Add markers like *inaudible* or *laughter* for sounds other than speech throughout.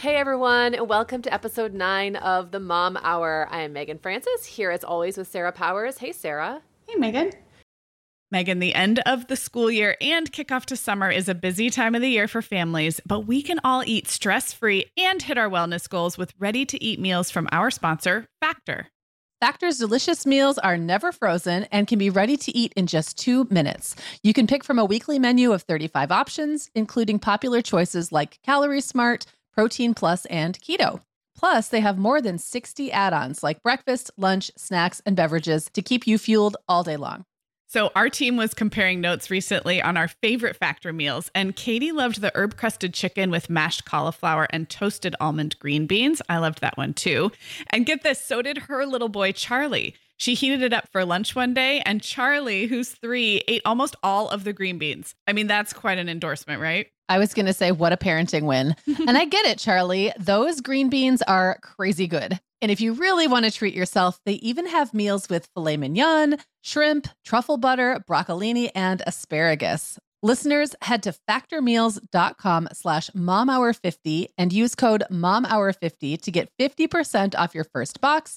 Hey everyone, and welcome to episode 9 of the Mom Hour. I am Meagan Francis, here as always with Sarah Powers. Hey Sarah. Hey Meagan. Meagan, the end of the school year and kickoff to summer is a busy time of the year for families, but we can all eat stress free and hit our wellness goals with ready to eat meals from our sponsor, Factor. Factor's delicious meals are never frozen and can be ready to eat in just two minutes. You can pick from a weekly menu of 35 options, including popular choices like Calorie Smart, Protein Plus, and Keto. Plus, they have more than 60 add ons like breakfast, lunch, snacks, and beverages to keep you fueled all day long. So, our team was comparing notes recently on our favorite Factor meals, and Katie loved the herb crusted chicken with mashed cauliflower and toasted almond green beans. I loved that one too. And get this, so did her little boy, Charlie. She heated it up for lunch one day, and Charlie, who's three, ate almost all of the green beans. I mean, that's quite an endorsement, right? I was going to say, what a parenting win. *laughs* and I get it, Charlie. Those green beans are crazy good. And if you really want to treat yourself, they even have meals with filet mignon, shrimp, truffle butter, broccolini, and asparagus. Listeners, head to factormeals.com slash momhour50 and use code momhour50 to get 50% off your first box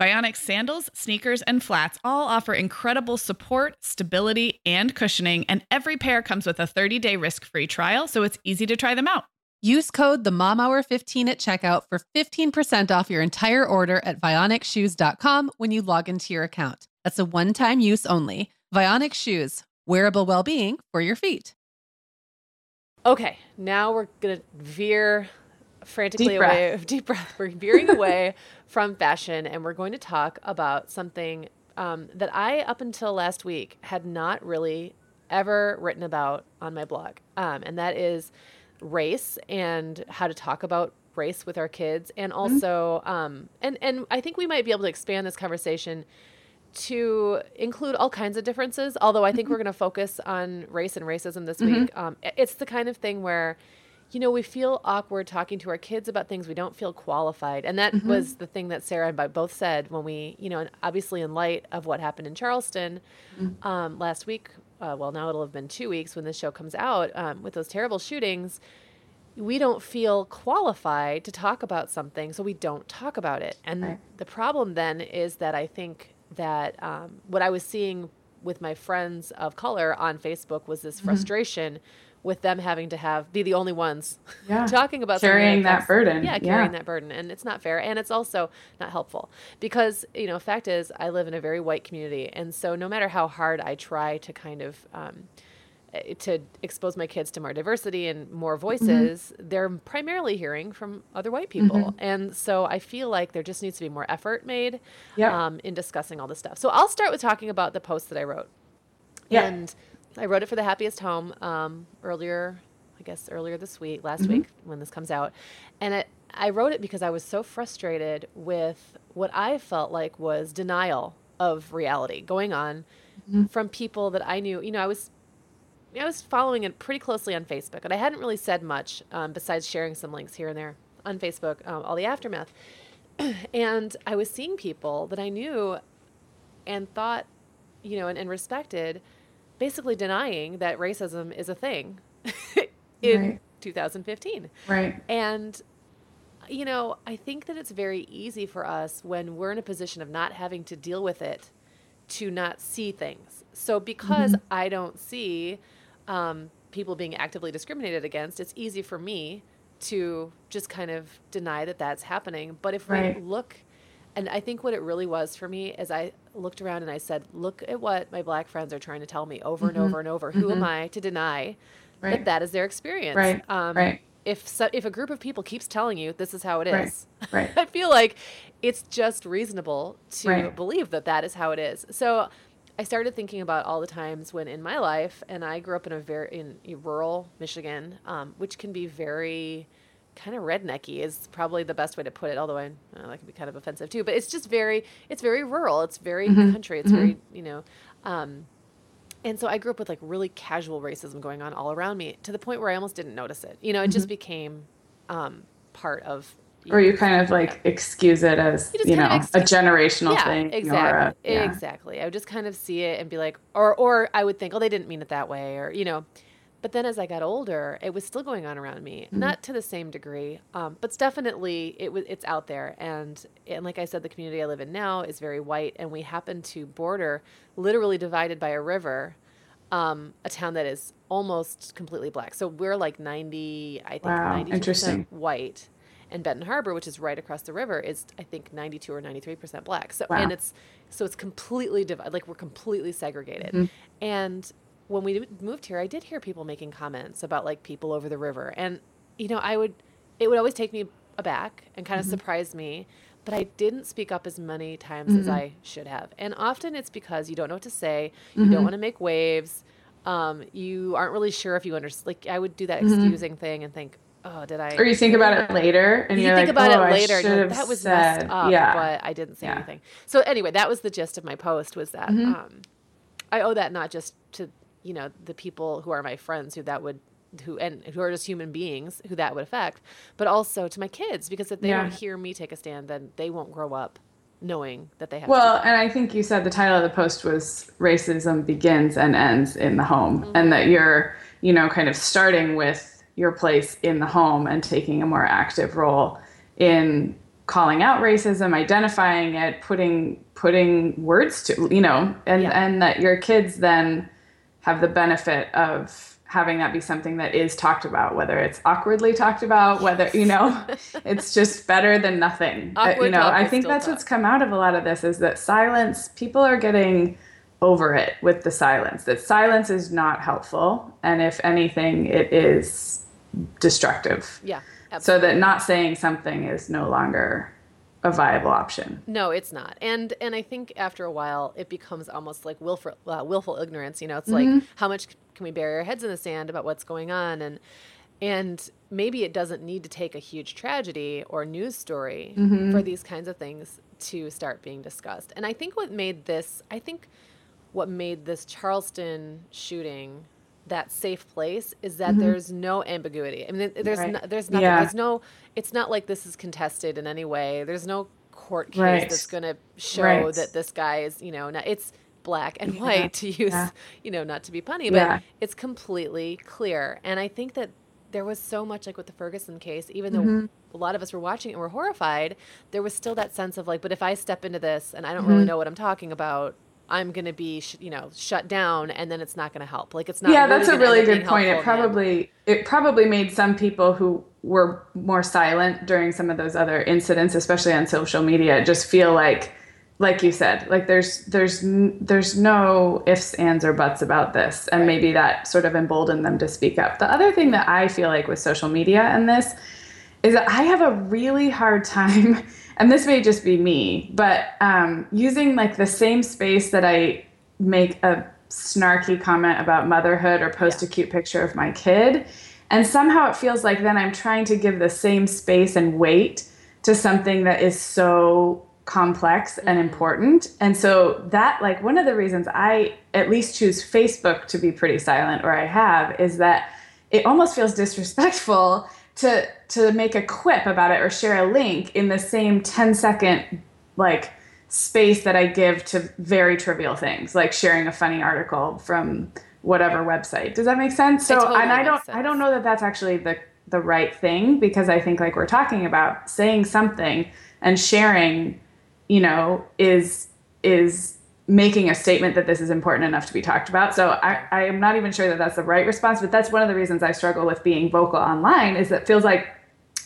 Vionic sandals, sneakers, and flats all offer incredible support, stability, and cushioning, and every pair comes with a 30-day risk-free trial, so it's easy to try them out. Use code the Mom Hour 15 at checkout for 15% off your entire order at vionicshoes.com when you log into your account. That's a one-time use only. Vionic shoes, wearable well-being for your feet. Okay, now we're going to veer frantically Deep away breath. *laughs* deep breath we're veering away *laughs* from fashion and we're going to talk about something um, that i up until last week had not really ever written about on my blog, um, and that is race and how to talk about race with our kids, and Mm-hmm. also, um, and and I think we might be able to expand this conversation to include all kinds of differences. Although I think Mm-hmm. we're going to focus on race and racism this week. Um, it's the kind of thing where, you know, we feel awkward talking to our kids about things we don't feel qualified, and that was the thing that Sarah and I both said when we, you know, and obviously in light of what happened in Charleston um, last week. Uh, well, now it'll have been two weeks when this show comes out um, with those terrible shootings we don't feel qualified to talk about something, so we don't talk about it. And Right. the problem then is that I think that um, what I was seeing with my friends of color on Facebook was Mm-hmm. this frustration with them having to have be the only ones *laughs* Yeah. talking about Carrying that affects- burden. Yeah, Yeah. carrying that burden, and it's not fair, and it's also not helpful because you know, fact is, I live in a very white community, and so no matter how hard I try to kind of um, eh, to expose my kids to more diversity and more Mm-hmm. voices, they're primarily hearing from other white people. And so I feel like there just needs to be more effort made Yep. um, in discussing all this stuff. So I'll start with talking about the post that I wrote. Yeah. And I wrote it for the happiest home um, earlier, I guess earlier this week, last Mm-hmm. week when this comes out. And it, I wrote it because I was so frustrated with what I felt like was denial of reality going on Mm-hmm. from people that I knew. You know, I was I was following it pretty closely on Facebook, and I hadn't really said much um, besides sharing some links here and there on Facebook, um, all the aftermath. *clears throat* and I was seeing people that I knew and thought, you know, and, and respected, basically denying that racism is a thing *laughs* in Right. 2015. Right. And, you know, I think that it's very easy for us when we're in a position of not having to deal with it to not see things. So, because I don't see um, people being actively discriminated against, it's easy for me to just kind of deny that that's happening. But if we look, and I think what it really was for me is I looked around and I said, look at what my black friends are trying to tell me over and over and over. Who am I to deny Right. that that is their experience? Right. Um, Right. If so, if a group of people keeps telling you this is how it is, Right. Right. *laughs* I feel like it's just reasonable to Right. believe that that is how it is. So I started thinking about all the times when in my life, and I grew up in a very in rural Michigan, um, which can be very kind of rednecky is probably the best way to put it. Although I uh, that can be kind of offensive too, but it's just very it's very rural. It's very Mm-hmm. country. It's very you know. Um, and so I grew up with like really casual racism going on all around me to the point where I almost didn't notice it. You know, it just became um, part of. Mm-hmm. Or you kind of like excuse it as, You you know, of a generational yeah, thing. exactly, a, yeah. exactly. I would just kind of see it and be like, or or I would think, oh, they didn't mean it that way, or you know. But then as I got older, it was still going on around me, Mm-hmm. not to the same degree, um, but it's definitely it was it's out there. And and like I said, the community I live in now is very white, and we happen to border, literally divided by a river, um, a town that is almost completely black. So we're like ninety, I think ninety two percent white. And Benton Harbor, which is right across the river, is I think ninety two or ninety three percent black. So Wow. and it's so it's completely divided. Like we're completely segregated. Mm-hmm. And when we moved here, I did hear people making comments about like people over the river, and you know, I would it would always take me aback and kind of Mm-hmm. surprise me. But I didn't speak up as many times as Mm-hmm. I should have, and often it's because you don't know what to say, you Mm-hmm. don't want to make waves, um, you aren't really sure if you understand. Like I would do that Mm-hmm. excusing thing and think, oh, did I? Or you think about it later and you think like, about oh, it later. Like, that was said, messed up, yeah. but I didn't say Yeah. anything. So anyway, that was the gist of my post. Was that Mm-hmm. um, I owe that not just to you know the people who are my friends who that would who and who are just human beings who that would affect, but also to my kids because if they Yeah. don't hear me take a stand, then they won't grow up knowing that they have. Well, and I think you said the title of the post was Racism Begins and Ends in the Home, Mm-hmm. and that you're, you know, kind of starting with your place in the home and taking a more active role in calling out racism, identifying it, putting putting words to, you know, and Yeah. and that your kids then have the benefit of having that be something that is talked about, whether it's awkwardly talked about, whether you know, *laughs* it's just better than nothing. Uh, Awkward you know, I think that's talk. what's come out of a lot of this is that silence. People are getting over it with the silence. That silence is not helpful, and if anything, it is destructive. yeah, Absolutely. So that not saying something is no longer a viable option. No, it's not. And and I think after a while it becomes almost like willful uh, willful ignorance, you know. It's mm-hmm. like how much can we bury our heads in the sand about what's going on and and maybe it doesn't need to take a huge tragedy or news story mm-hmm. for these kinds of things to start being discussed. And I think what made this, I think what made this Charleston shooting that safe place is that mm-hmm. there's no ambiguity. I mean, there's right. no, there's nothing. Yeah. There's no. It's not like this is contested in any way. There's no court case right. that's going to show right. that this guy is, you know, not, it's black and yeah. white to use, yeah. you know, not to be punny, but it's completely clear. And I think that there was so much like with the Ferguson case, even though mm-hmm. a lot of us were watching and were horrified, there was still that sense of like, but if I step into this and I don't mm-hmm. really know what I'm talking about, I'm going to be, sh- you know, shut down, and then it's not going to help. Like it's not. Yeah, really that's a really good point. It probably it probably made some people who were more silent during some of those other incidents, especially on social media, just feel like like you said like there's there's there's no ifs ands or buts about this and right. maybe that sort of emboldened them to speak up the other thing that i feel like with social media and this is that i have a really hard time and this may just be me but um, using like the same space that i make a snarky comment about motherhood or post yeah. a cute picture of my kid and somehow it feels like then i'm trying to give the same space and weight to something that is so complex and mm-hmm. important. And so that like one of the reasons I at least choose Facebook to be pretty silent or I have is that it almost feels disrespectful to to make a quip about it or share a link in the same 10 second like space that I give to very trivial things like sharing a funny article from whatever website. Does that make sense? So totally and I don't sense. I don't know that that's actually the the right thing because I think like we're talking about saying something and sharing you know, is is making a statement that this is important enough to be talked about. So I, I am not even sure that that's the right response, but that's one of the reasons I struggle with being vocal online is that feels like,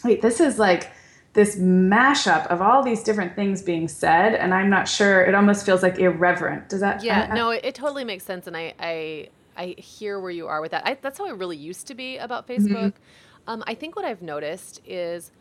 wait, this is like this mashup of all these different things being said, and I'm not sure. It almost feels like irreverent. Does that? Yeah, I, no, it, it, totally makes sense, and I, I, I hear where you are with that. I, that's how it really used to be about mm-hmm. Facebook. Mm-hmm. Um, I think what I've noticed is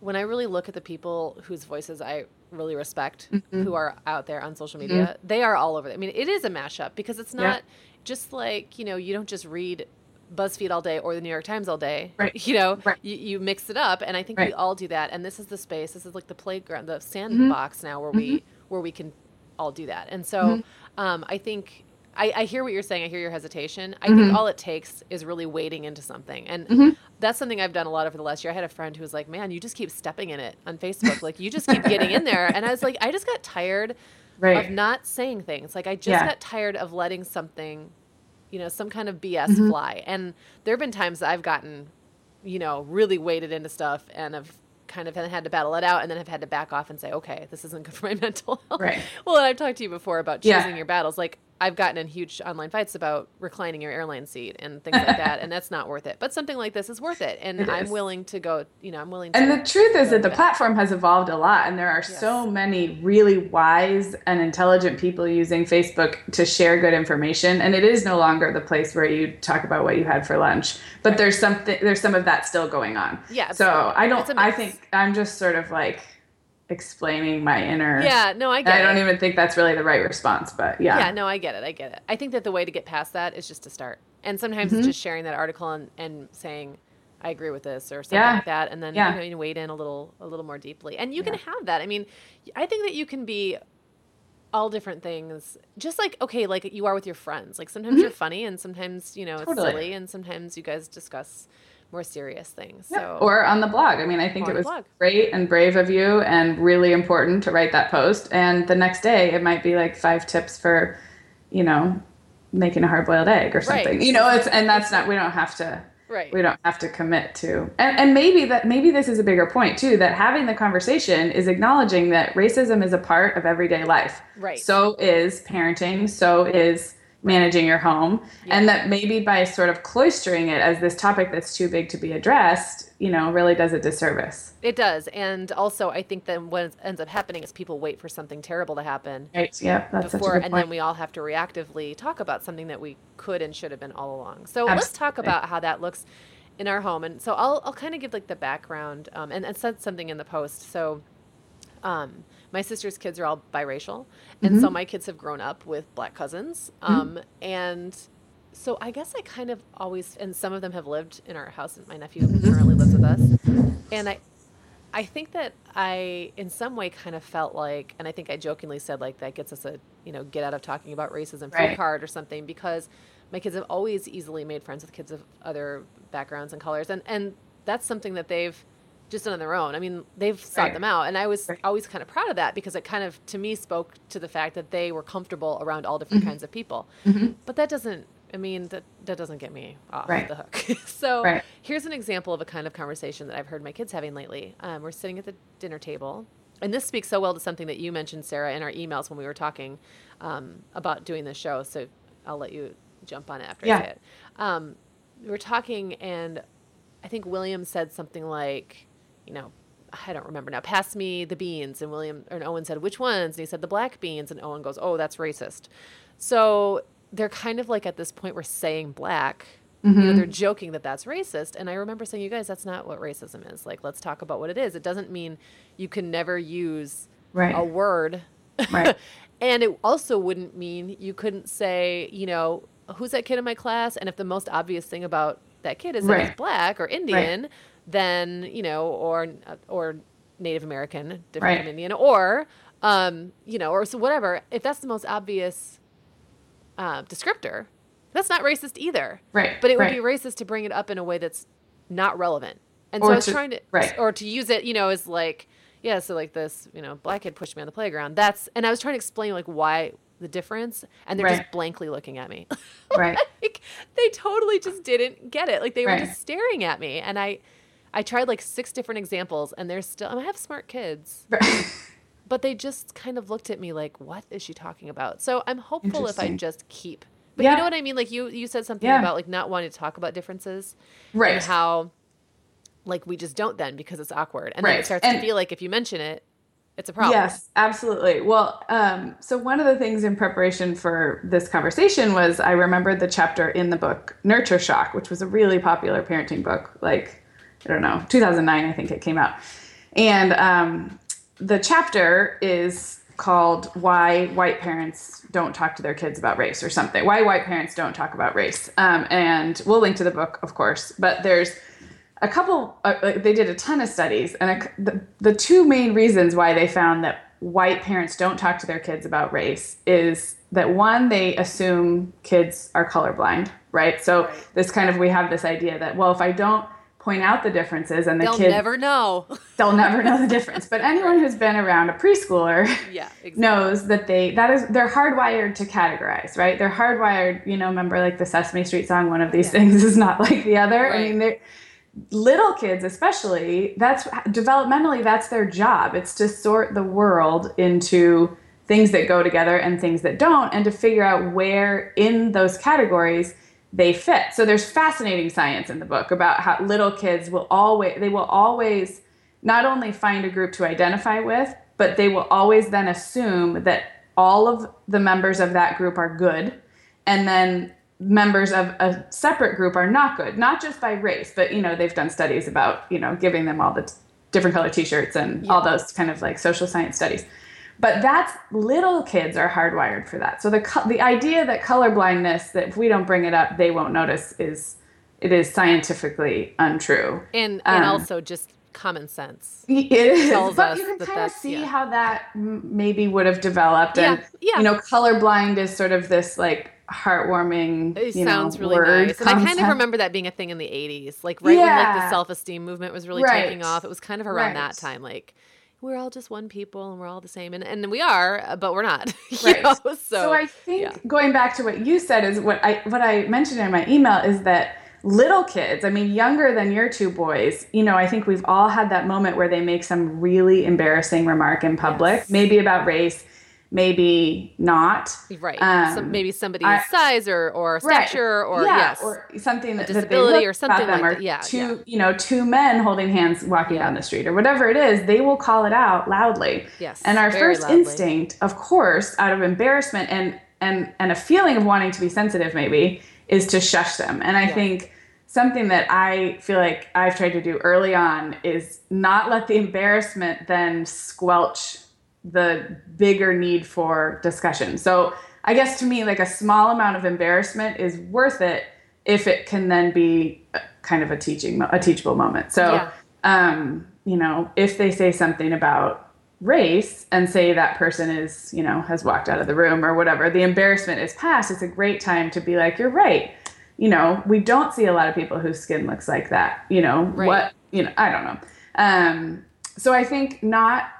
when I really look at the people whose voices I really respect mm-hmm. who are out there on social media, mm-hmm. they are all over. I mean, it is a mashup because it's not yeah. just like, you know, you don't just read BuzzFeed all day or the New York Times all day. Right. *laughs* You know, right. you, you mix it up. And I think right. we all do that. And this is the space, this is like the playground, the sandbox mm-hmm. now where we, mm-hmm. where we can all do that. And so mm-hmm. um, I think I, I, hear what you're saying. I hear your hesitation. I mm-hmm. think all it takes is really wading into something. And mm-hmm. that's something I've done a lot over the last year. I had a friend who was like, man, you just keep stepping in it on Facebook. like, you just keep getting in there. And I was like, I just got tired *laughs* right. of not saying things. Like, I just yeah. got tired of letting something, you know, some kind of BS mm-hmm. fly. And there have been times that I've gotten, you know, really waded into stuff and have kind of had to battle it out and then have had to back off and say, okay, this isn't good for my *laughs* mental health. Right. Well, and I've talked to you before about choosing yeah. your battles. Like, I've gotten in huge online fights about reclining your airline seat and things like that, and that's not worth it. But something like this is worth it, and it I'm willing to go. You know, I'm willing. to And the truth is that the platform has evolved a lot, and there are yes. so many really wise and intelligent people using Facebook to share good information. And it is no longer the place where you talk about what you had for lunch, but right. there's something. There's some of that still going on. Yeah. So I don't. I think I'm just sort of like explaining my inner. Yeah, no, I get I don't even think that's really the right response, but yeah. Yeah, no, I get it. I get it. I think that the way to get past that is just to start. And sometimes mm-hmm. it's just sharing that article and, and saying, I agree with this or something yeah. like that. And then yeah. you know, you wade in a little a little more deeply. And you yeah. can have that. I mean, I think that you can be all different things just like okay like you are with your friends like sometimes mm-hmm. you're funny and sometimes you know totally. it's silly and sometimes you guys discuss more serious things. Yeah. So or on the blog. I mean, I think it was great and brave of you and really important to write that post. And the next day it might be like five tips for, you know, making a hard boiled egg or something. Right. You know, it's and that's not we don't have to Right. We don't have to commit to. And and maybe that maybe this is a bigger point too that having the conversation is acknowledging that racism is a part of everyday life. Right. So is parenting, so is managing your home yeah. and that maybe by sort of cloistering it as this topic that's too big to be addressed you know really does a disservice. It does and also i think that what ends up happening is people wait for something terrible to happen right yeah that's before and then we all have to reactively talk about something that we could and should have been all along. So Absolutely. let's talk about how that looks in our home and so i'll, I'll kind of give like the background um, and, and said something in the post. So Um, my sister's kids are all biracial, and mm-hmm. so my kids have grown up with black cousins. Mm-hmm. Um, mm-hmm. And so I guess I kind of always, and some of them have lived in our house. My nephew currently lives with us, and I, I think that I, in some way, kind of felt like, and I think I jokingly said like that gets us a, you know, get out of talking about racism free right. card or something because my kids have always easily made friends with kids of other backgrounds and colors, and and that's something that they've just on their own. I mean, they've sought right. them out, and I was right. always kind of proud of that because it kind of, to me, spoke to the fact that they were comfortable around all different mm-hmm. kinds of people. Mm-hmm. But that doesn't. I mean, that that doesn't get me off right. the hook. *laughs* so here's an example of a kind of conversation that I've heard my kids having lately. Um, we're sitting at the dinner table, and this speaks so well to something that you mentioned, Sarah, in our emails when we were talking um, about doing this show. So I'll let you jump on it after yeah. I say it. Um, we were talking, and I think William said something like, you know, I don't remember now. Pass me the beans, and William and Owen said, "Which ones?" And he said, "The black beans." And Owen goes, "Oh, that's racist." So they're kind of like at this point we're saying black. Mm-hmm. You know, mm-hmm. they're joking that that's racist. And I remember saying, "You guys, that's not what racism is. Like, let's talk about what it is. It doesn't mean you can never use right. a word." Right. *laughs* and it also wouldn't mean you couldn't say, you know, who's that kid in my class? And if the most obvious thing about that kid is right. that he's black or Indian, right. Then you know, or or Native American, different right. from Indian, or um, you know, or so whatever. If that's the most obvious uh, descriptor, that's not racist either. Right. But it would be racist to bring it up in a way that's not relevant. And or so I was to, trying to, right. or to use it, you know, as like, yeah, so like this, you know, black kid pushed me on the playground. That's, and I was trying to explain like why the difference and they're right. just blankly looking at me right *laughs* like, they totally just didn't get it like they were just staring at me and i i tried like six different examples and they're still i have smart kids *laughs* but they just kind of looked at me like what is she talking about so i'm hopeful if i just keep but yeah. you know what i mean like you you said something yeah. about like not wanting to talk about differences right and how like we just don't then because it's awkward and right. then it starts and, to feel like if you mention it it's a problem. Yes, absolutely. Well, um, so one of the things in preparation for this conversation was I remembered the chapter in the book Nurture Shock, which was a really popular parenting book, like, I don't know, 2009, I think it came out. And um, the chapter is called Why White Parents Don't Talk to Their Kids About Race or something. Why White Parents Don't Talk About Race. Um, and we'll link to the book, of course, but there's a couple uh, they did a ton of studies and a, the, the two main reasons why they found that white parents don't talk to their kids about race is that one they assume kids are colorblind right so this kind of we have this idea that well if i don't point out the differences and the kids. they'll kids never know *laughs* they'll never know the difference but anyone who's been around a preschooler *laughs* yeah, exactly. knows that they that is they're hardwired to categorize right they're hardwired you know remember like the sesame street song one of these yeah. things is not like the other right. i mean they're little kids especially that's developmentally that's their job it's to sort the world into things that go together and things that don't and to figure out where in those categories they fit so there's fascinating science in the book about how little kids will always they will always not only find a group to identify with but they will always then assume that all of the members of that group are good and then members of a separate group are not good not just by race but you know they've done studies about you know giving them all the t- different color t-shirts and yeah. all those kind of like social science studies but that's little kids are hardwired for that so the the idea that color blindness that if we don't bring it up they won't notice is it is scientifically untrue and and um, also just common sense it is but you can kind of see yeah. how that maybe would have developed and yeah. you know colorblind is sort of this like heartwarming. It sounds know, really nice. And I kind of remember that being a thing in the 80s, like right yeah. when like the self-esteem movement was really right. taking off. It was kind of around right. that time like we're all just one people and we're all the same and, and we are uh, but we're not *laughs* right know? so, so i think yeah. going back to what you said is what i what i mentioned in my email is that little kids i mean younger than your two boys you know i think we've all had that moment where they make some really embarrassing remark in public yes. maybe about race maybe not. Right. Um, so maybe somebody's I, size or, or stature right. or yeah, yes. or something that, disability or something like that. Yeah. Two, yeah. you know, two men holding hands walking yeah. down the street or whatever it is, they will call it out loudly. Yes. And our first loudly. instinct, of course, out of embarrassment and and and a feeling of wanting to be sensitive maybe is to shush them. And I yeah. think something that I feel like I've tried to do early on is not let the embarrassment then squelch the bigger need for discussion. So I guess to me, like a small amount of embarrassment is worth it if it can then be kind of a teaching, a teachable moment. So, yeah. um, you know, if they say something about race and say that person is, you know, has walked out of the room or whatever, the embarrassment is past. It's a great time to be like, you're right you know, we don't see a lot of people whose skin looks like that. You know, right. what, you know, I don't know. Um, so I think not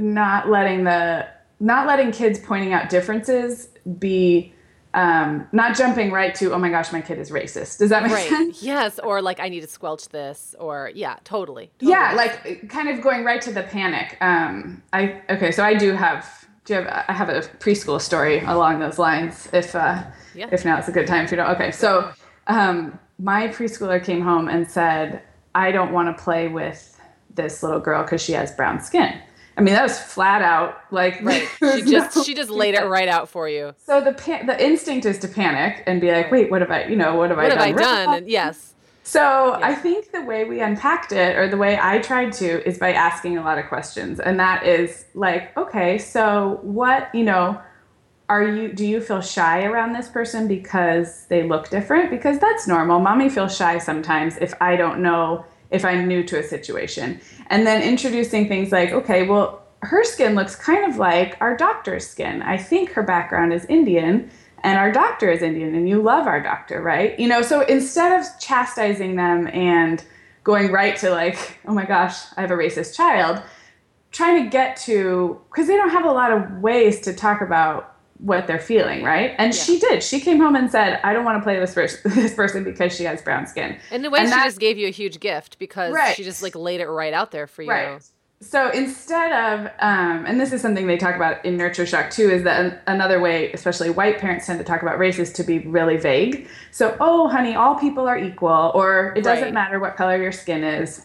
not letting the not letting kids pointing out differences be um, not jumping right to oh my gosh my kid is racist does that make right. sense *laughs* yes or like i need to squelch this or yeah totally, totally. yeah like kind of going right to the panic um, i okay so i do have do you have i have a preschool story along those lines if uh, yeah. If now it's a good time for you to. Okay, so um, my preschooler came home and said, "I don't want to play with this little girl because she has brown skin." I mean, that was flat out like right. *laughs* She *laughs* just no, she just laid it right out for you. So the pa- the instinct is to panic and be like, "Wait, what have I? You know, what have what I done? What have I done?" And yes. So I think the way we unpacked it, or the way I tried to, is by asking a lot of questions, and that is like, okay, so what you know are you do you feel shy around this person because they look different because that's normal mommy feels shy sometimes if i don't know if i'm new to a situation. And then introducing things like okay well her skin looks kind of like our doctor's skin. I think her background is indian and our doctor is indian and you love our doctor right? You know so instead of chastising them and going right to like oh my gosh i have a racist child trying to get to because they don't have a lot of ways to talk about what they're feeling, right? And yeah. she did. She came home and said, "I don't want to play this first, *laughs* this person because she has brown skin." And a way, and she that, just gave you a huge gift because right. she just like laid it right out there for you. Right. So instead of, um, and this is something they talk about in Nurture Shock too, is that an, another way, especially white parents tend to talk about race, is to be really vague. So, oh, honey, all people are equal, or it doesn't right. matter what color your skin is.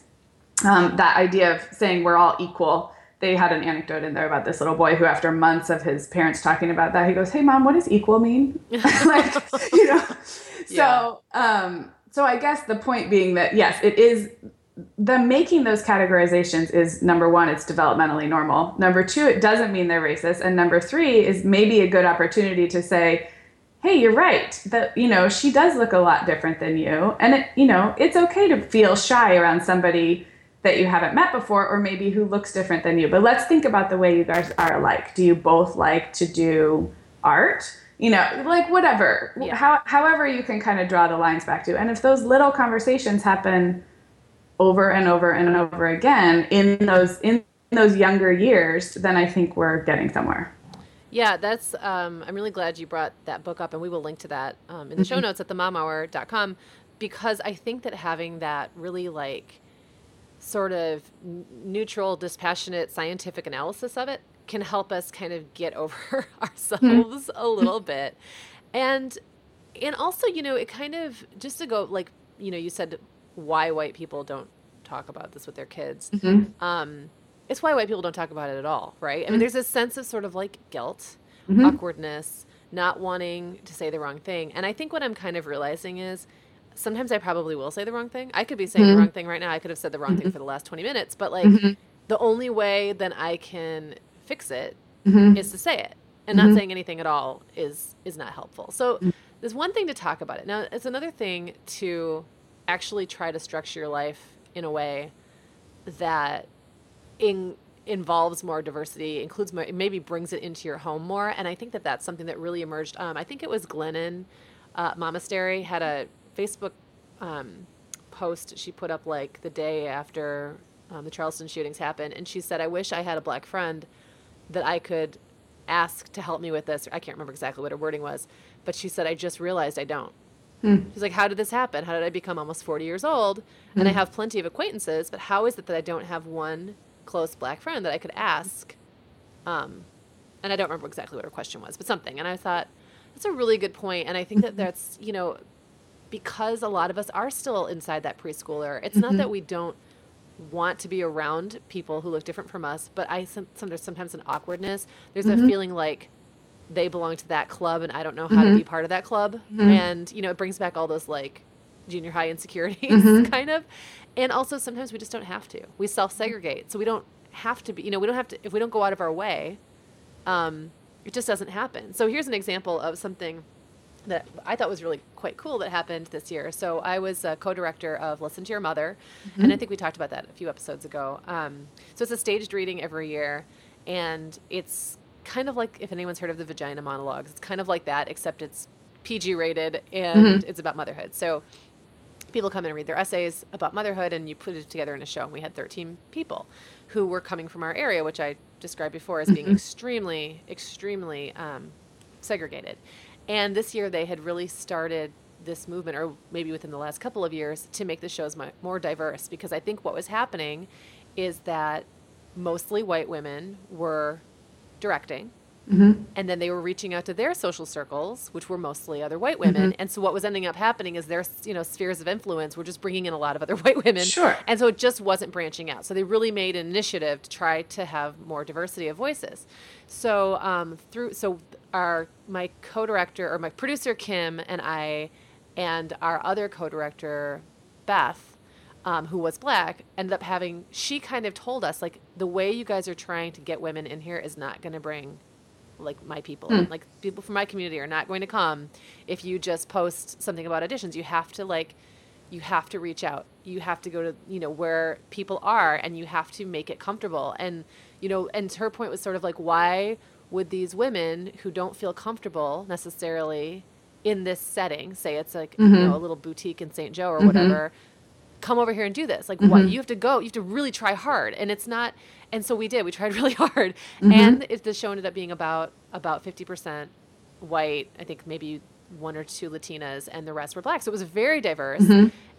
Um, that idea of saying we're all equal they had an anecdote in there about this little boy who, after months of his parents talking about that, he goes, "Hey, mom, what does equal mean?" *laughs* *laughs* like, you know. Yeah. So, um, so I guess the point being that yes, it is the making those categorizations is number one, it's developmentally normal. Number two, it doesn't mean they're racist, and number three is maybe a good opportunity to say. Hey, you're right. That you know, she does look a lot different than you. And it, you know, it's okay to feel shy around somebody that you haven't met before or maybe who looks different than you. But let's think about the way you guys are alike. Do you both like to do art? You know, like whatever. Yeah. How, however you can kind of draw the lines back to. And if those little conversations happen over and over and over again in those in those younger years, then I think we're getting somewhere. Yeah, that's. Um, I'm really glad you brought that book up, and we will link to that um, in the show mm-hmm. notes at themomhour.com because I think that having that really like sort of neutral, dispassionate scientific analysis of it can help us kind of get *laughs* over ourselves a little bit. And and also, you know, it kind of just to go like, you know, you said why white people don't talk about this with their kids. Mm-hmm. Um, it's why white people don't talk about it at all, right? I mean, mm-hmm. there's a sense of sort of like guilt, mm-hmm. awkwardness, not wanting to say the wrong thing. And I think what I'm kind of realizing is sometimes I probably will say the wrong thing. I could be saying mm-hmm. the wrong thing right now. I could have said the wrong mm-hmm. thing for the last 20 minutes, but like mm-hmm. the only way then I can fix it mm-hmm. is to say it. And not mm-hmm. saying anything at all is is not helpful. So mm. there's one thing to talk about it. Now, it's another thing to actually try to structure your life in a way that in involves more diversity, includes more, maybe brings it into your home more. And I think that that's something that really emerged. Um, I think it was Glennon uh, Momastery had a Facebook um, post she put up like the day after um, the Charleston shootings happened, and she said, "I wish I had a black friend that I could ask to help me with this." I can't remember exactly what her wording was, but she said, "I just realized I don't." Hmm. She's like, "How did this happen? How did I become almost 40 years old hmm. and I hmm. have plenty of acquaintances, but how is it that I don't have one close black friend that I could ask?" Um, and I don't remember exactly what her question was, but something. And I thought that's a really good point, and I think that *laughs* that's you know because a lot of us are still inside that preschooler. It's mm-hmm. not that mm-hmm. we don't want to be around people who look different from us, but I some, there's sometimes an awkwardness. There's mm-hmm. a feeling like they belong to that club and I don't know how mm-hmm. to be part of that club. Mm-hmm. And you know, it brings back all those like junior high insecurities, mm-hmm. *laughs* kind of. And also, sometimes we just don't have to. We self segregate. So we don't have to be, you know, we don't have to, if we don't go out of our way, um, it just doesn't happen. So here's an example of something that I thought was really quite cool that happened this year. So I was a co-director of Listen to Your Mother, mm-hmm. and I think we talked about that a few episodes ago. Um, so it's a staged reading every year, and it's kind of like if anyone's heard of the Vagina Monologues, it's kind of like that, except it's PG rated and mm-hmm. it's about motherhood. So people come in and read their essays about motherhood, and you put it together in a show. And we had 13 people who were coming from our area, which I described before as being mm-hmm. extremely, extremely um, segregated. And this year they had really started this movement, or maybe within the last couple of years, to make the shows more diverse. Because I think what was happening is that mostly white women were directing. Mm-hmm. And then they were reaching out to their social circles, which were mostly other white women. Mm-hmm. And so what was ending up happening is their, you know, spheres of influence were just bringing in a lot of other *laughs* white women. Sure. And so it just wasn't branching out. So they really made an initiative to try to have more diversity of voices. So um, through, so our my co-director or my producer Kim and I, and our other co-director Beth um, who was black, ended up having, she kind of told us, like, the way you guys are trying to get women in here is not going to bring, like, my people. Mm. Like, people from my community are not going to come if you just post something about auditions. You have to, like, you have to reach out. You have to go to, you know, where people are and you have to make it comfortable. And, you know, and her point was sort of like, why would these women who don't feel comfortable necessarily in this setting, say it's like, mm-hmm. you know, a little boutique in St. Joe or mm-hmm. whatever, come over here and do this. Like, mm-hmm. what? You have to go. You have to really try hard. And it's not. And so we did. We tried *laughs* really hard. Mm-hmm. And it, the show ended up being about about fifty percent white. I think maybe one or two Latinas, and the rest were black. So it was very diverse.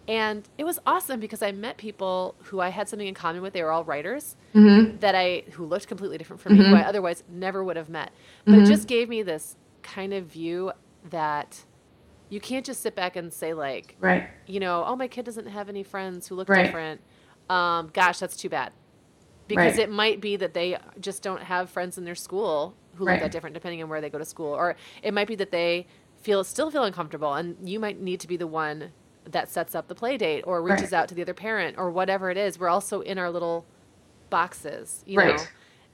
Mm-hmm. And it was awesome because I met people who I had something in common with. They were all writers mm-hmm. that I who looked completely different from me, who I mm-hmm. otherwise never would have met. But it mm-hmm. just gave me this kind of view that you can't just sit back and say like right you know oh my kid doesn't have any friends who look right. different um, gosh that's too bad because right. it might be that they just don't have friends in their school who right. look that different depending on where they go to school or it might be that they feel still feel uncomfortable and you might need to be the one that sets up the play date or reaches out to the other parent or whatever it is we're also in our little boxes you know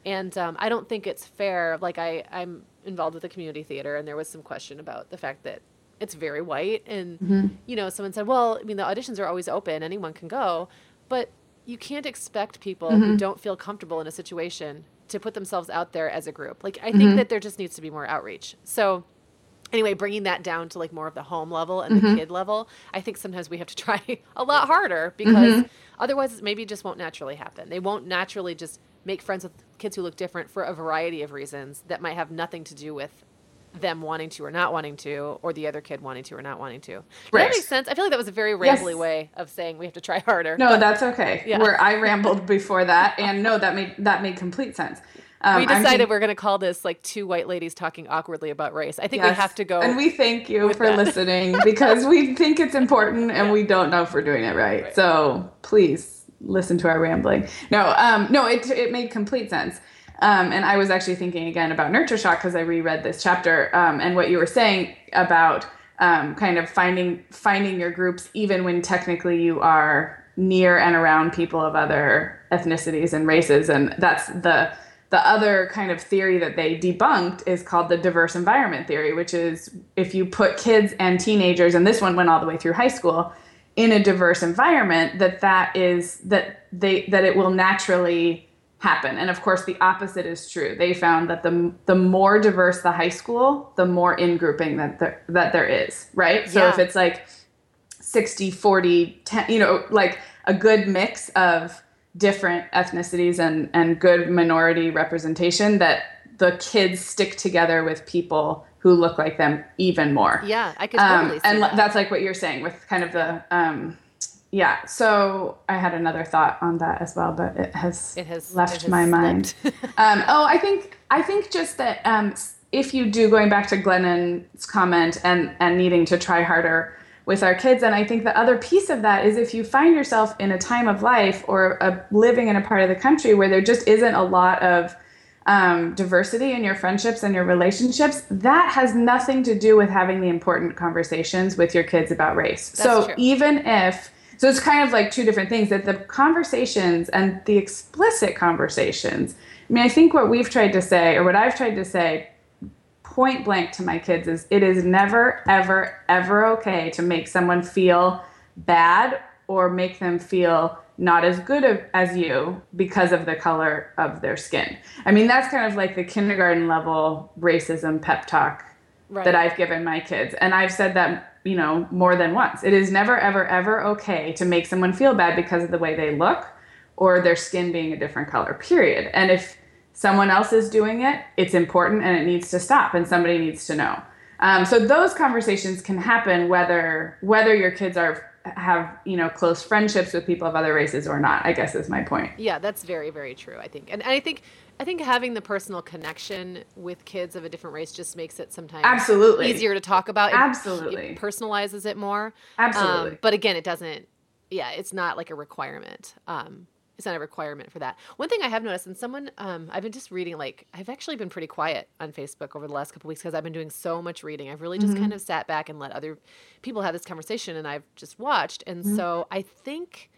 and um, i don't think it's fair like I, i'm involved with the community theater and there was some question about the fact that it's very white and mm-hmm. you know someone said well i mean the auditions are always open anyone can go but you can't expect people mm-hmm. who don't feel comfortable in a situation to put themselves out there as a group like i mm-hmm. think that there just needs to be more outreach so anyway bringing that down to like more of the home level and the mm-hmm. kid level i think sometimes we have to *laughs* try a lot harder because mm-hmm. otherwise maybe it just won't naturally happen they won't naturally just make friends with kids who look different for a variety of reasons that might have nothing to do with them wanting to or not wanting to, or the other kid wanting to or not wanting to. Right. that make sense? I feel like that was a very rambly yes. way of saying we have to try harder. No, but, that's okay. *laughs* Yeah. Where I rambled before that, *laughs* and no, that made that made complete sense. Um, we decided think, we're going to call this like two white ladies talking awkwardly about race. I think yes, we have to go. And we thank you for that. listening because we *laughs* think it's important and we don't know if we're doing it right. right. So please listen to our rambling. No, um, no, it it made complete sense. Um, and I was actually thinking again about Nurture Shock because I reread this chapter um, and what you were saying about um, kind of finding finding your groups even when technically you are near and around people of other ethnicities and races, and that's the the other kind of theory that they debunked is called the diverse environment theory, which is if you put kids and teenagers, and this one went all the way through high school, in a diverse environment, that that is that they that it will naturally happen. And of course, the opposite is true. They found that the the more diverse the high school, the more in grouping that there, that there is, right? So yeah. if it's like 60, 40, 10, you know, like a good mix of different ethnicities and and good minority representation that the kids stick together with people who look like them even more. Yeah, I could totally um, and that. that's like what you're saying with kind of the um, yeah so i had another thought on that as well but it has, it has left it has my mind um, oh i think i think just that um, if you do going back to glennon's comment and and needing to try harder with our kids and i think the other piece of that is if you find yourself in a time of life or a, living in a part of the country where there just isn't a lot of um, diversity in your friendships and your relationships, that has nothing to do with having the important conversations with your kids about race. That's so true. even if so it's kind of like two different things that the conversations and the explicit conversations. I mean, I think what we've tried to say, or what I've tried to say point blank to my kids, is it is never, ever, ever okay to make someone feel bad or make them feel not as good of, as you because of the color of their skin. I mean, that's kind of like the kindergarten level racism pep talk Right. that I've given my kids. And I've said that, you know, more than once. It is never, ever, ever okay to make someone feel bad because of the way they look or their skin being a different color, period. And if someone else is doing it, it's important and it needs to stop and somebody needs to know. Um, so those conversations can happen whether whether your kids are have you know close friendships with people of other races or not. I guess is my point. Yeah, that's very, very true. I think, and, and I think, I think having the personal connection with kids of a different race just makes it sometimes Absolutely. easier to talk about. It- Absolutely. it personalizes it more. Absolutely. Um, but again, it doesn't. Yeah, it's not like a requirement. Um, it's not a requirement for that. One thing I have noticed, and someone um, I've been just reading, like I've actually been pretty quiet on Facebook over the last couple weeks because I've been doing so much reading. I've really just kind of sat back and let other people have this conversation, and I've just watched. And so I think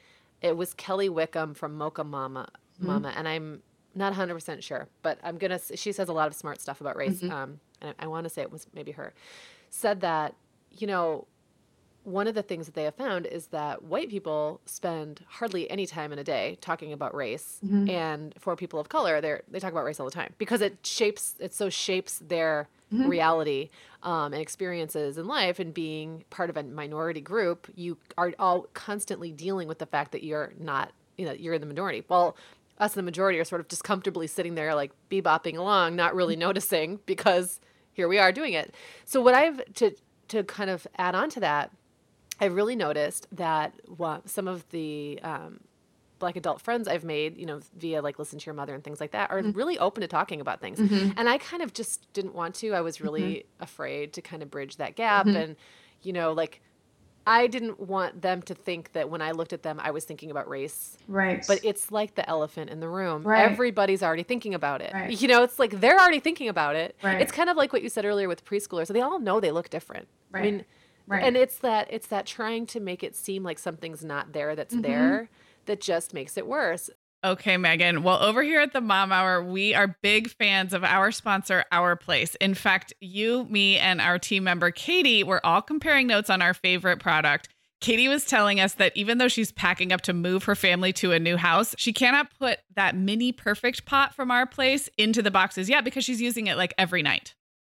it was Kelly Wickham from Mocha Momma, Mama, and I'm not 100 percent sure, but I'm gonna. She says a lot of smart stuff about race, um, and I, I want to say it was maybe her. Said that you know one of the things that they have found is that white people spend hardly any time in a day talking about race mm-hmm. and for people of color they they talk about race all the time because it shapes it so shapes their mm-hmm. reality um, and experiences in life and being part of a minority group you are all constantly dealing with the fact that you're not you know you're in the minority. Well us in the majority are sort of just comfortably sitting there like bebopping along not really mm-hmm. noticing because here we are doing it. So what i've to to kind of add on to that I really noticed that some of the um, black adult friends I've made, you know, via like listen to your mother and things like that, are mm-hmm. really open to talking about things. Mm-hmm. And I kind of just didn't want to. I was really mm-hmm. afraid to kind of bridge that gap. And, you know, like I didn't want them to think that when I looked at them, I was thinking about race. Right. But it's like the elephant in the room. Right. Everybody's already thinking about it. Right. You know, it's like they're already thinking about it. Right. It's kind of like what you said earlier with preschoolers. So They all know they look different. I Right. mean, Right. and it's that it's that trying to make it seem like something's not there that's mm-hmm. there that just makes it worse. Okay, Meagan. Well, over here at the Mom Hour, we are big fans of our sponsor, Our Place. In fact, you, me, and our team member, Katie, were all comparing notes on our favorite product. Katie was telling us that even though she's packing up to move her family to a new house, she cannot put that mini perfect pot from Our Place into the boxes yet because she's using it like every night.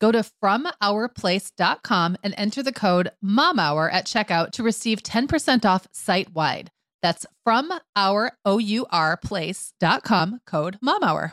Go to FromOurPlace.com and enter the code MOMHOUR at checkout to receive 10% off site wide. That's from our code MOMHOUR.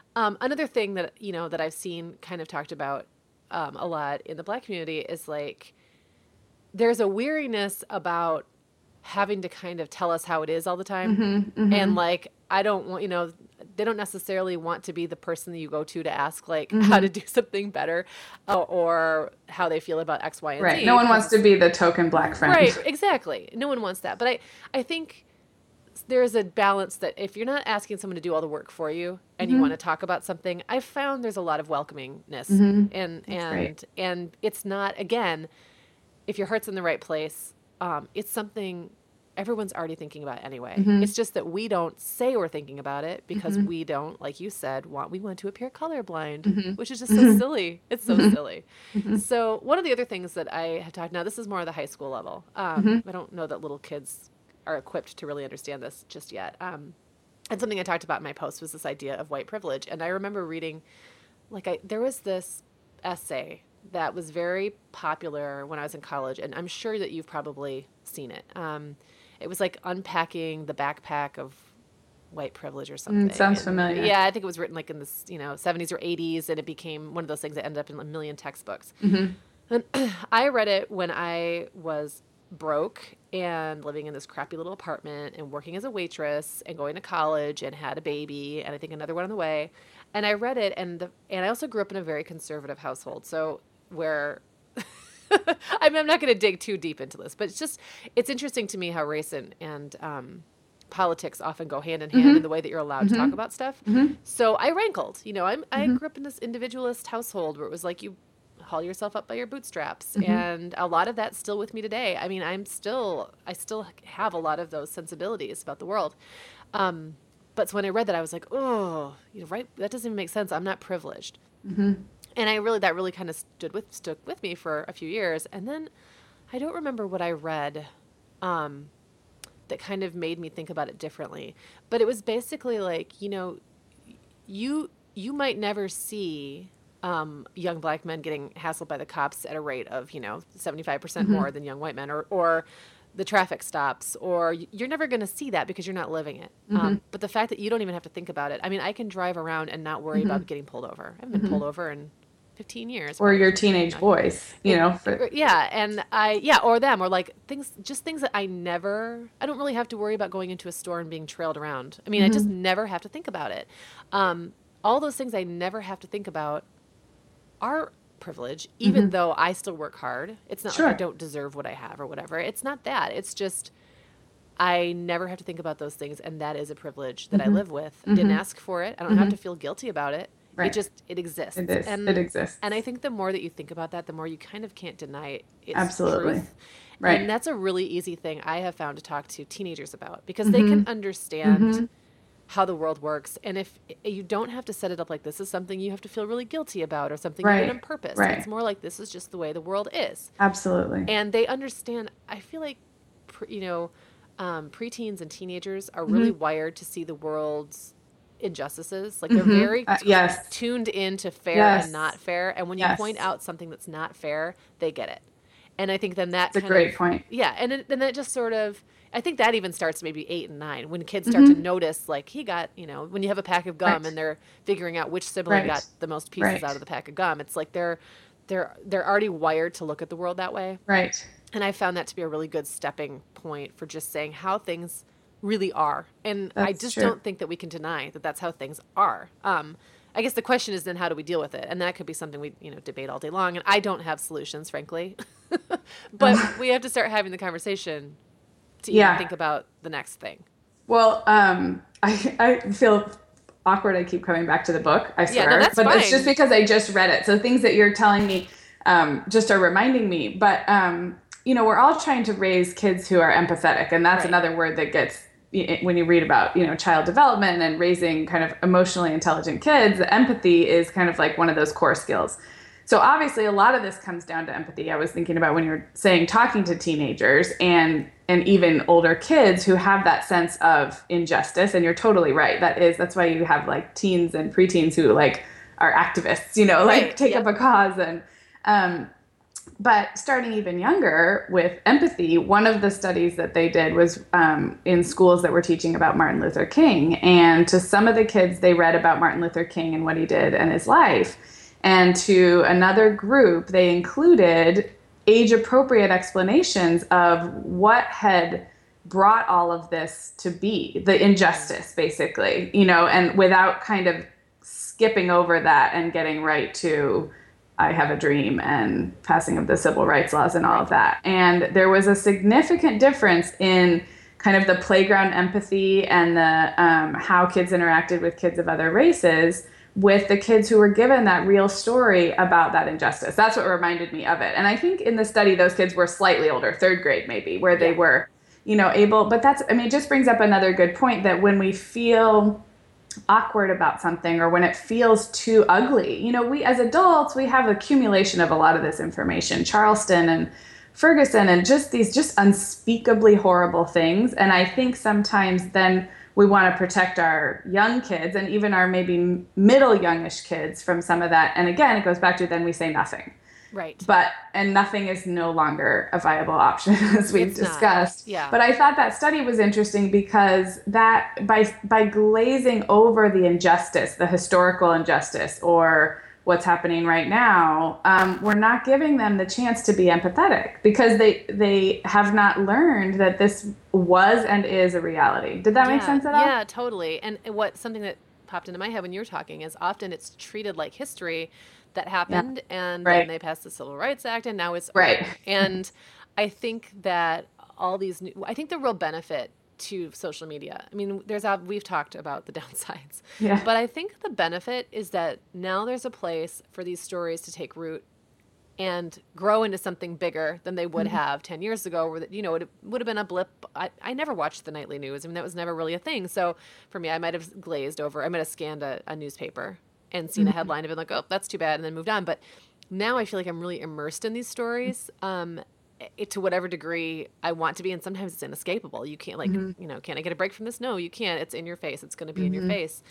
um, another thing that, you know, that I've seen kind of talked about um, a lot in the black community is like, there's a weariness about having to kind of tell us how it is all the time. Mm-hmm, mm-hmm. And like, I don't want, you know, they don't necessarily want to be the person that you go to to ask like Mm-hmm. how to *laughs* do something better uh, or how they feel about X, Y, and right. Z. No one wants to be the token black friend. Right, exactly. No one wants that. But I, I think there's a balance that if you're not asking someone to do all the work for you and Mm-hmm. you want to talk about something, I've found there's a lot of welcomingness Mm-hmm. and and great. and it's not again, if your heart's in the right place, um, it's something everyone's already thinking about anyway. Mm-hmm. It's just that we don't say we're thinking about it because we don't, like you said, want we want to appear colorblind, Mm-hmm. which is just so silly. It's so silly. So one of the other things that I have talked now, this is more of the high school level. Um, Mm-hmm. I don't know that little kids are equipped to really understand this just yet. Um, and something I talked about in my post was this idea of white privilege. And I remember reading, like, I there was this essay that was very popular when I was in college, and I'm sure that you've probably seen it. Um, it was like unpacking the backpack of white privilege or something. Mm, sounds And- familiar. Yeah, I think it was written like in the you know 70s or 80s, and it became one of those things that ended up in a million textbooks. Mm-hmm. And *clears throat* I read it when I was broke and living in this crappy little apartment and working as a waitress and going to college and had a baby and I think another one on the way. And I read it and the, and I also grew up in a very conservative household. So where *laughs* I mean, I'm not going to dig too deep into this, but it's just it's interesting to me how race and, and um, politics often go hand in hand mm-hmm. in the way that you're allowed to mm-hmm. talk about stuff. Mm-hmm. So I rankled. You know, I'm, I grew up in this individualist household where it was like you haul yourself up by your bootstraps, and a lot of that's still with me today. I mean, I'm still I still have a lot of those sensibilities about the world. Um, but so when I read that, I was like, oh, you know, right? That doesn't even make sense. I'm not privileged and I really that really kind of stood with stuck with me for a few years, and then I don't remember what I read um, that kind of made me think about it differently. But it was basically like you know, you you might never see um, young black men getting hassled by the cops at a rate of you know seventy five percent more than young white men, or or the traffic stops, or you're never going to see that because you're not living it. Um, but the fact that you don't even have to think about it, I mean, I can drive around and not worry about getting pulled over. I haven't been pulled over in 15 years. Or your teenage boys, you know. For, yeah, and I yeah, or them, or like things, just things that I never. I don't really have to worry about going into a store and being trailed around. I mean, I just never have to think about it. Um, all those things I never have to think about are privilege, even mm-hmm. though I still work hard. It's not like I don't deserve what I have or whatever. It's not that. It's just I never have to think about those things, and that is a privilege that I mm-hmm. live with. I didn't mm-hmm. ask for it. I don't have to feel guilty about it. Right. It just it exists. it is. And, it exists. and I think the more that you think about that, the more you kind of can't deny it. its Absolutely. truth. Right. And that's a really easy thing I have found to talk to teenagers about because they can understand how the world works. And if you don't have to set it up like this is something you have to feel really guilty about or something you Right. did on purpose. Right. It's more like this is just the way the world is. Absolutely. And they understand. I feel like, you know, um, preteens and teenagers are really wired to see the world's injustices. Like they're very Uh, yes. tuned into fair Yes. and not fair. And when you Yes. point out something that's not fair, they get it. And I think then that It's a great of- point. Yeah, and it, then that just sort of. I think that even starts maybe eight and nine when kids start to notice, like he got, you know, when you have a pack of gum Mm-hmm. Right. and they're figuring out which sibling Right. got the most pieces Right. out of the pack of gum. It's like they're they're they're already wired to look at the world that way. Right. And I found that to be a really good stepping point for just saying how things really are. And I just true. don't think that we can deny that that's how things are. Um, I guess the question is then how do we deal with it? And that could be something we you know debate all day long. And I don't have solutions, frankly. *laughs* but we have to start having the conversation to Yeah. even think about the next thing. Well, um, *laughs* I, I feel awkward. I keep coming back to the book. I Yeah, swear, no, that's but it's just because I just read it. So things that you're telling me um, just are reminding me. But um, you know, we're all trying to raise kids who are empathetic, and that's Right. another word that gets when you read about you know child development and raising kind of emotionally intelligent kids empathy is kind of like one of those core skills so obviously a lot of this comes down to empathy i was thinking about when you're saying talking to teenagers and and even older kids who have that sense of injustice and you're totally right that is that's why you have like teens and preteens who like are activists you know like right. take up a cause and um, but starting even younger with empathy, one of the studies that they did was um, in schools that were teaching about Martin Luther King. And to some of the kids, they read about Martin Luther King and what he did and his life. And to another group, they included age appropriate explanations of what had brought all of this to be the injustice, basically, you know, and without kind of skipping over that and getting right to I Have a Dream and passing of the civil rights laws and all of that. And there was a significant difference in kind of the playground empathy and the um, how kids interacted with kids of other races with the kids who were given that real story about that injustice. That's what reminded me of it. And I think in the study, those kids were slightly older, third grade maybe, where they were, you know, able. But that's, I mean, it just brings up another good point that when we feel awkward about something or when it feels too ugly. You know, we as adults, we have accumulation of a lot of this information. Charleston and Ferguson and just these just unspeakably horrible things. And I think sometimes then we want to protect our young kids and even our maybe middle youngish kids from some of that. And again, it goes back to then we say nothing. Right. But and nothing is no longer a viable option *laughs* as we've it's discussed. Not. Yeah. But I thought that study was interesting because that by by glazing over the injustice, the historical injustice, or what's happening right now, um, we're not giving them the chance to be empathetic because they they have not learned that this was and is a reality. Did that yeah, make sense at all? Yeah, totally. And what something that popped into my head when you were talking is often it's treated like history that happened yeah. and right. then they passed the Civil Rights Act and now it's right. and I think that all these new I think the real benefit to social media. I mean, there's a, we've talked about the *laughs* downsides. Yeah. But I think the benefit is that now there's a place for these stories to take root and grow into something bigger than they would mm-hmm. have 10 years ago where you know it would have been a blip I, I never watched the nightly news i mean that was never really a thing so for me i might have glazed over i might have scanned a, a newspaper and seen mm-hmm. a headline and been like, oh, that's too bad, and then moved on. But now I feel like I'm really immersed in these stories. Um, it, to whatever degree I want to be, and sometimes it's inescapable. You can't like, mm-hmm. you know, can I get a break from this? No, you can't. It's in your face. It's going to be mm-hmm. in your mm-hmm. face.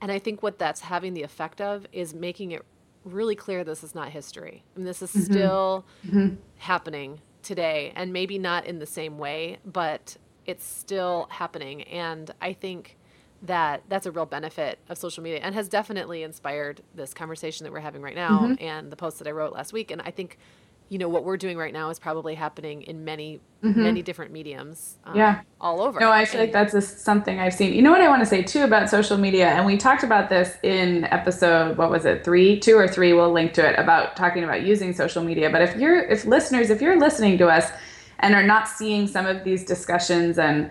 And I think what that's having the effect of is making it really clear this is not history. I mean, this is mm-hmm. still mm-hmm. happening today, and maybe not in the same way, but it's still happening. And I think that that's a real benefit of social media and has definitely inspired this conversation that we're having right now mm-hmm. and the post that I wrote last week. And I think, you know, what we're doing right now is probably happening in many, mm-hmm. many different mediums. Um, yeah. All over. No, I feel like that's a, something I've seen. You know what I want to say too about social media? And we talked about this in episode, what was it, three, two or three? We'll link to it about talking about using social media. But if you're, if listeners, if you're listening to us and are not seeing some of these discussions and,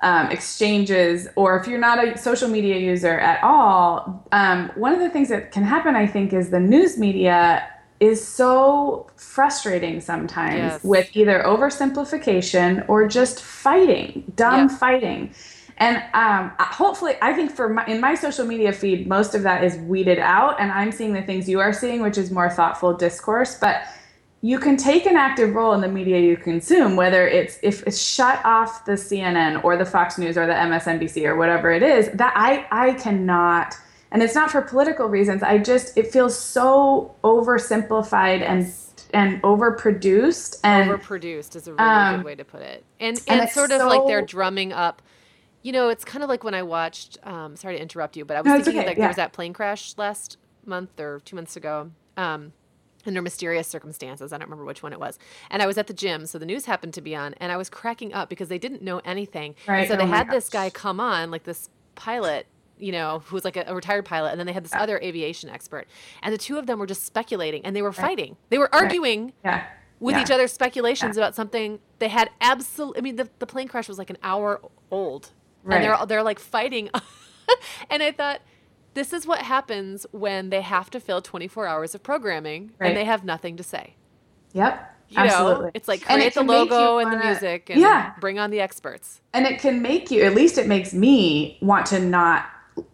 um, exchanges, or if you're not a social media user at all, um, one of the things that can happen, I think, is the news media is so frustrating sometimes yes. with either oversimplification or just fighting, dumb yeah. fighting. And um, hopefully, I think for my, in my social media feed, most of that is weeded out, and I'm seeing the things you are seeing, which is more thoughtful discourse. But you can take an active role in the media you consume, whether it's if it's shut off the CNN or the Fox News or the MSNBC or whatever it is. That I I cannot, and it's not for political reasons. I just it feels so oversimplified yes. and and overproduced and overproduced is a really um, good way to put it. And and, and sort of so, like they're drumming up. You know, it's kind of like when I watched. Um, sorry to interrupt you, but I was no, thinking okay. like yeah. there was that plane crash last month or two months ago. Um, under mysterious circumstances. I don't remember which one it was. And I was at the gym, so the news happened to be on, and I was cracking up because they didn't know anything. Right. So oh they had this guy come on, like this pilot, you know, who was like a, a retired pilot, and then they had this yeah. other aviation expert, and the two of them were just speculating, and they were right. fighting. They were arguing. Right. Yeah. With yeah. each other's speculations about something they had absolute. I mean, the, the plane crash was like an hour old, and they're they're like fighting, *laughs* and I thought, this is what happens when they have to fill 24 hours of programming right. and they have nothing to say. Yep. You know, Absolutely. it's like create it the can make you logo and the music and Yeah. bring on the experts. and it can make you at least it makes me want to not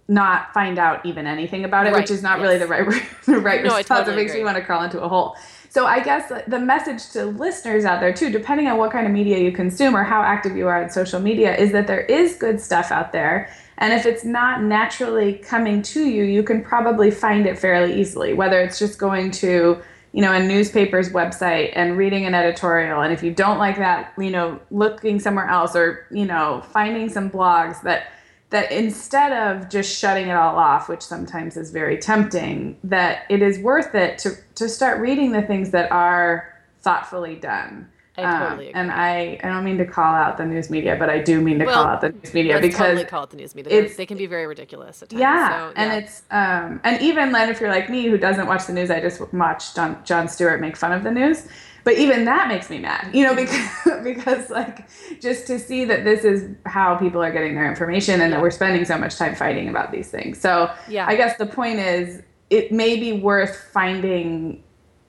not find out even anything about it Right, which is not really the right *laughs* the right *laughs* No, response totally it makes agree. me want to crawl into a hole so i guess the message to listeners out there too depending on what kind of media you consume or how active you are on social media is that there is good stuff out there and if it's not naturally coming to you you can probably find it fairly easily whether it's just going to you know, a newspaper's website and reading an editorial. And if you don't like that, you know, looking somewhere else or, you know, finding some blogs that that instead of just shutting it all off, which sometimes is very tempting, that it is worth it to to start reading the things that are thoughtfully done. I Um, totally agree. and I, I don't mean to call out the news media, but I do mean to Well, call out the news media because totally call it the news media. They can be very ridiculous at times. yeah, so, and it's um, and even then, if you're like me who doesn't watch the news, I just watch John Jon Stewart make fun of the news. But even that makes me mad, you know, because *laughs* because like just to see that this is how people are getting their information, and that we're spending so much time fighting about these things. So Yeah. I guess the point is, it may be worth finding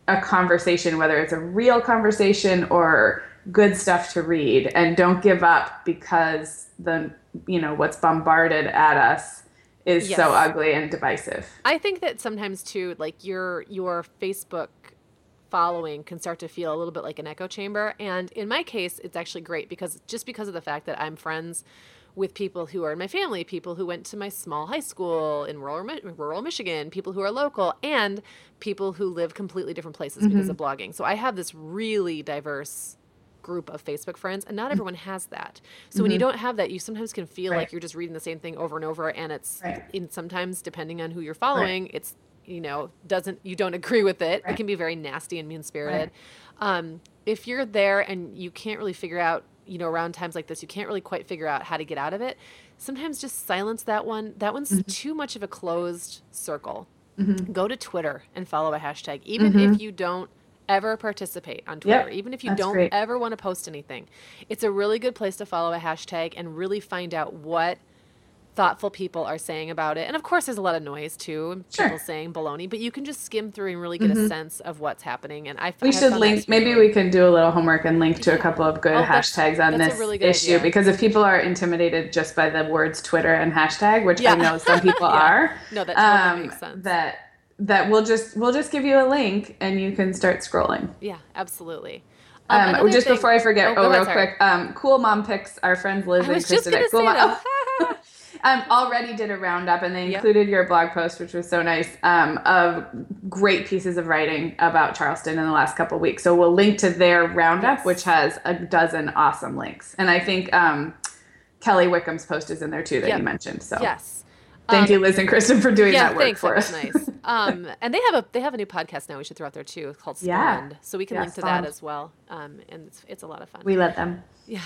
a conversation, whether it's a real conversation or good stuff to read, and don't give up because the you know what's bombarded at us is Yes. so ugly and divisive. I think that sometimes too, like your your Facebook following can start to feel a little bit like an echo chamber. And in my case, it's actually great because just because of the fact that I'm friends with people who are in my family, people who went to my small high school in rural, rural Michigan, people who are local, and people who live completely different places because mm-hmm. of blogging. So I have this really diverse group of Facebook friends, and not mm-hmm. everyone has that. So when you mm-hmm. don't have that, you sometimes can feel Right. like you're just reading the same thing over and over, and it's Right. in sometimes depending on who you're following, it's you know doesn't you don't *laughs* agree with it. It can be very nasty and mean spirited. Um, if you're there and you can't really figure out, you know, around times like this, you can't really quite figure out how to get out of it. Sometimes just silence that one. That one's Mm-hmm. too much of a closed circle. Go to Twitter and follow a hashtag, even if you don't ever participate on Mm-hmm. Yep, Twitter, even if you that's don't great. ever want to post anything. It's a really good place to follow a hashtag and really find out what thoughtful people are saying about it. And of course, there's a lot of noise too, Sure. people saying baloney, but you can just skim through and really get a sense of what's happening. And I Mm-hmm. We I should link. Maybe we can do a little homework and link to a *laughs* couple of good Oh, that's- hashtags on that's this really issue. idea. Because if people are intimidated just by the words Twitter and hashtag, which Yeah. I know some people *laughs* Yeah. are, No, that totally um, makes sense. that that we'll just we'll just give you a link and you can start scrolling. yeah, absolutely. Um, another just thing- before I forget, Oh, oh, go ahead, real quick, um, Cool Mom Picks, our friends Liz and Kristen at Cool Mom. Um, already did a roundup and they Yep. included your blog post, which was so nice, um, of great pieces of writing about Charleston in the last couple of weeks. So we'll link to their roundup, Yes. which has a dozen awesome links. And I think um, Kelly Wickham's post is in there too that Yep. you mentioned. So yes. Thank Um, you, Liz and Kristen, for doing yeah, that work thanks. for that us. nice. *laughs* Um, and they have a they have a new podcast now. We should throw out there too, called Yeah. So we can Yeah, link to Spawned. that as well. Um, and it's it's a lot of fun. we love them. *laughs* Yeah,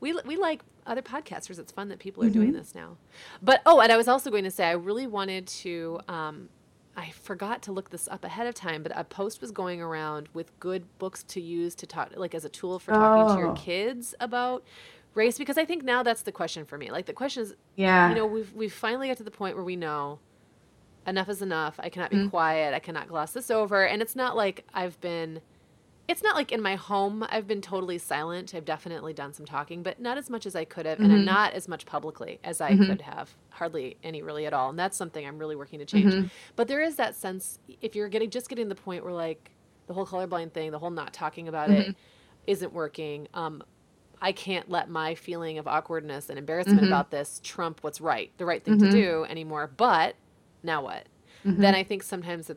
we we like other podcasters. It's fun that people are doing this now. But oh, and I was also going to say I really wanted to. Um, I forgot to look this up ahead of time, but a post was going around with good books to use to talk, like as a tool for talking to Oh. your kids about race, because I think now that's the question for me. Like the question is, Yeah. you know, we've we've finally got to the point where we know enough is enough. I cannot be Mm. quiet. I cannot gloss this over. And it's not like I've been it's not like in my home I've been totally silent. I've definitely done some talking, but not as much as I could have Mm-hmm. and not as much publicly as I could have. Hardly any really at all. And that's something I'm really working to change. Mm-hmm. But there is that sense if you're getting just getting the point where like the whole colorblind thing, the whole not talking about Mm-hmm. it isn't working. Um I can't let my feeling of awkwardness and embarrassment Mm-hmm. about this trump what's right, the right thing to do anymore. But now what? Mm-hmm. Then I think sometimes that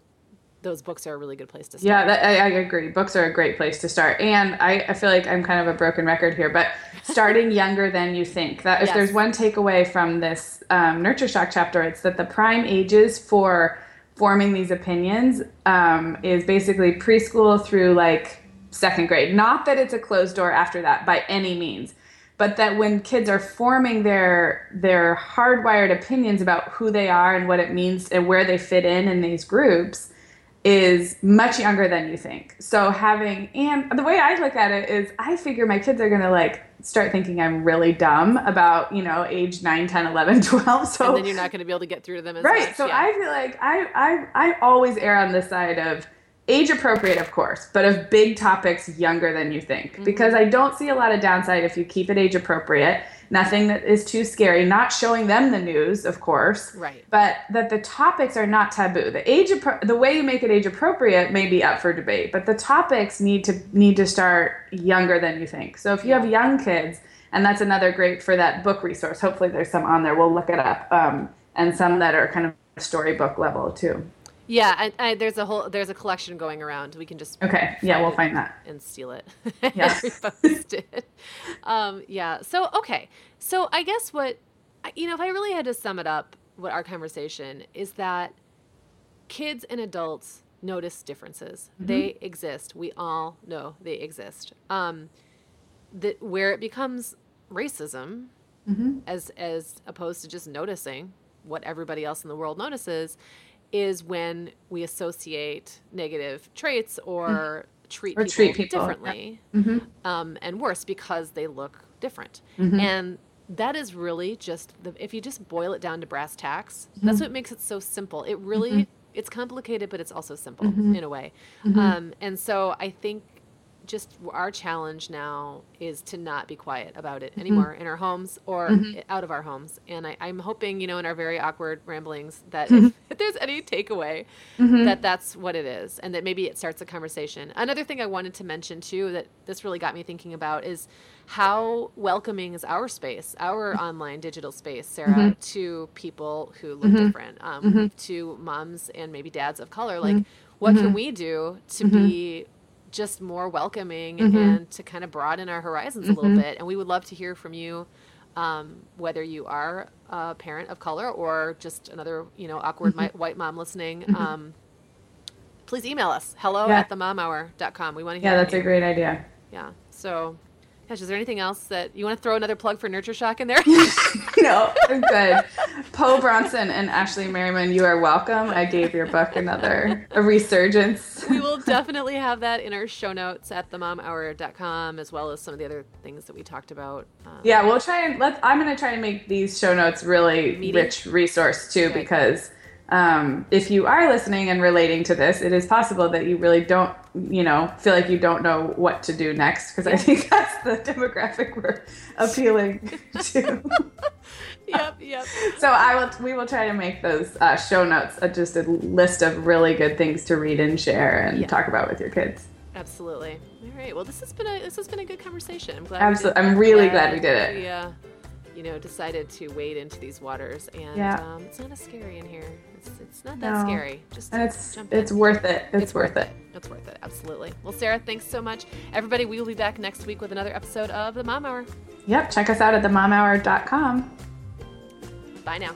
those books are a really good place to start. Yeah, that, I, I agree. Books are a great place to start, and I, I feel like I'm kind of a broken record here, but *laughs* starting younger than you think. That if Yes. there's one takeaway from this um, Nurture Shock chapter, it's that the prime ages for forming these opinions um, is basically preschool through like second grade. Not that it's a closed door after that by any means, but that when kids are forming their their hardwired opinions about who they are and what it means and where they fit in in these groups is much younger than you think. So having and the way I look at it is I figure my kids are going to like start thinking I'm really dumb about, you know, age 9, 10, 11, *laughs* 12. So and then you're not going to be able to get through to them as right much. so yeah. i feel like I, I i always err on the side of age appropriate, of course, but of big topics younger than you think. Mm-hmm. Because I don't see a lot of downside if you keep it age appropriate. Nothing that is too scary. Not showing them the news, of course. Right. But that the topics are not taboo. The age, the way you make it age appropriate may be up for debate, but the topics need to need to start younger than you think. So if you have young kids, and that's another great for that book resource. Hopefully, there's some on there. We'll look it up, um, and some that are kind of storybook level too. Yeah, I, I, there's a whole there's a collection going around. We can just okay. Yeah, we'll find that and steal it. *laughs* Yes. repost it. Um, yeah. So okay. So I guess what you know, if I really had to sum it up, what our conversation is that kids and adults notice differences. Mm-hmm. They exist. We all know they exist. Um, that where it becomes racism, mm-hmm. as as opposed to just noticing what everybody else in the world notices is when we associate negative traits or mm-hmm. treat, or people treat people differently yeah. mm-hmm. um, and worse because they look different. Mm-hmm. And that is really just the, if you just boil it down to brass tacks, that's Mm-hmm. what makes it so simple. It really, it's complicated, but it's also simple Mm-hmm. in a way. Um, and so I think just our challenge now is to not be quiet about it mm-hmm. anymore in our homes or mm-hmm. out of our homes. And I, I'm hoping, you know, in our very awkward ramblings that if, mm-hmm. *laughs* if there's any takeaway, that that's what it is and that maybe it starts a conversation. Another thing I wanted to mention too that this really got me thinking about is how welcoming is our space, our online digital space, Sarah, to people who look different, um, to moms and maybe dads of color. Like, what can we do to be just more welcoming and to kind of broaden our horizons a little bit. And we would love to hear from you, um, whether you are a parent of color or just another, you know, awkward mi- white mom listening. Um, please email us hello Yeah. at themomhour.com. We want to hear Yeah, that's a great idea. Yeah. So, gosh, is there anything else that you want to throw another plug for Nurture Shock in there? *laughs* no, I'm good. Po Bronson and Ashley Merriman, you are welcome. I gave your book another a resurgence. we will definitely have that in our show notes at themomhour.com as well as some of the other things that we talked about. Um, Yeah, we'll try and let. I'm going to try and make these show notes really Meaty? rich resource too, Okay. because um, if you are listening and relating to this, it is possible that you really don't, you know, feel like you don't know what to do next. Because I think *laughs* that's the demographic we're appealing to. *laughs* Yep, yep. so I will. We will try to make those uh, show notes uh, just a list of really good things to read and share and Yeah. talk about with your kids. Absolutely. All right. Well, this has been a this has been a good conversation. I'm glad. Absolutely. I'm really glad we did it. We, uh, you know, decided to wade into these waters, and Yeah. um, it's not as scary in here. It's, it's not that No. scary. Just it's jump in. it's worth it. It's, worth it. It's worth it. Absolutely. Well, Sarah, thanks so much. Everybody, we will be back next week with another episode of the Mom Hour. Yep. Check us out at themomhour.com. Bye now.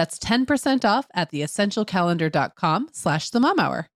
That's 10% off at theessentialcalendar.com slash the mom hour.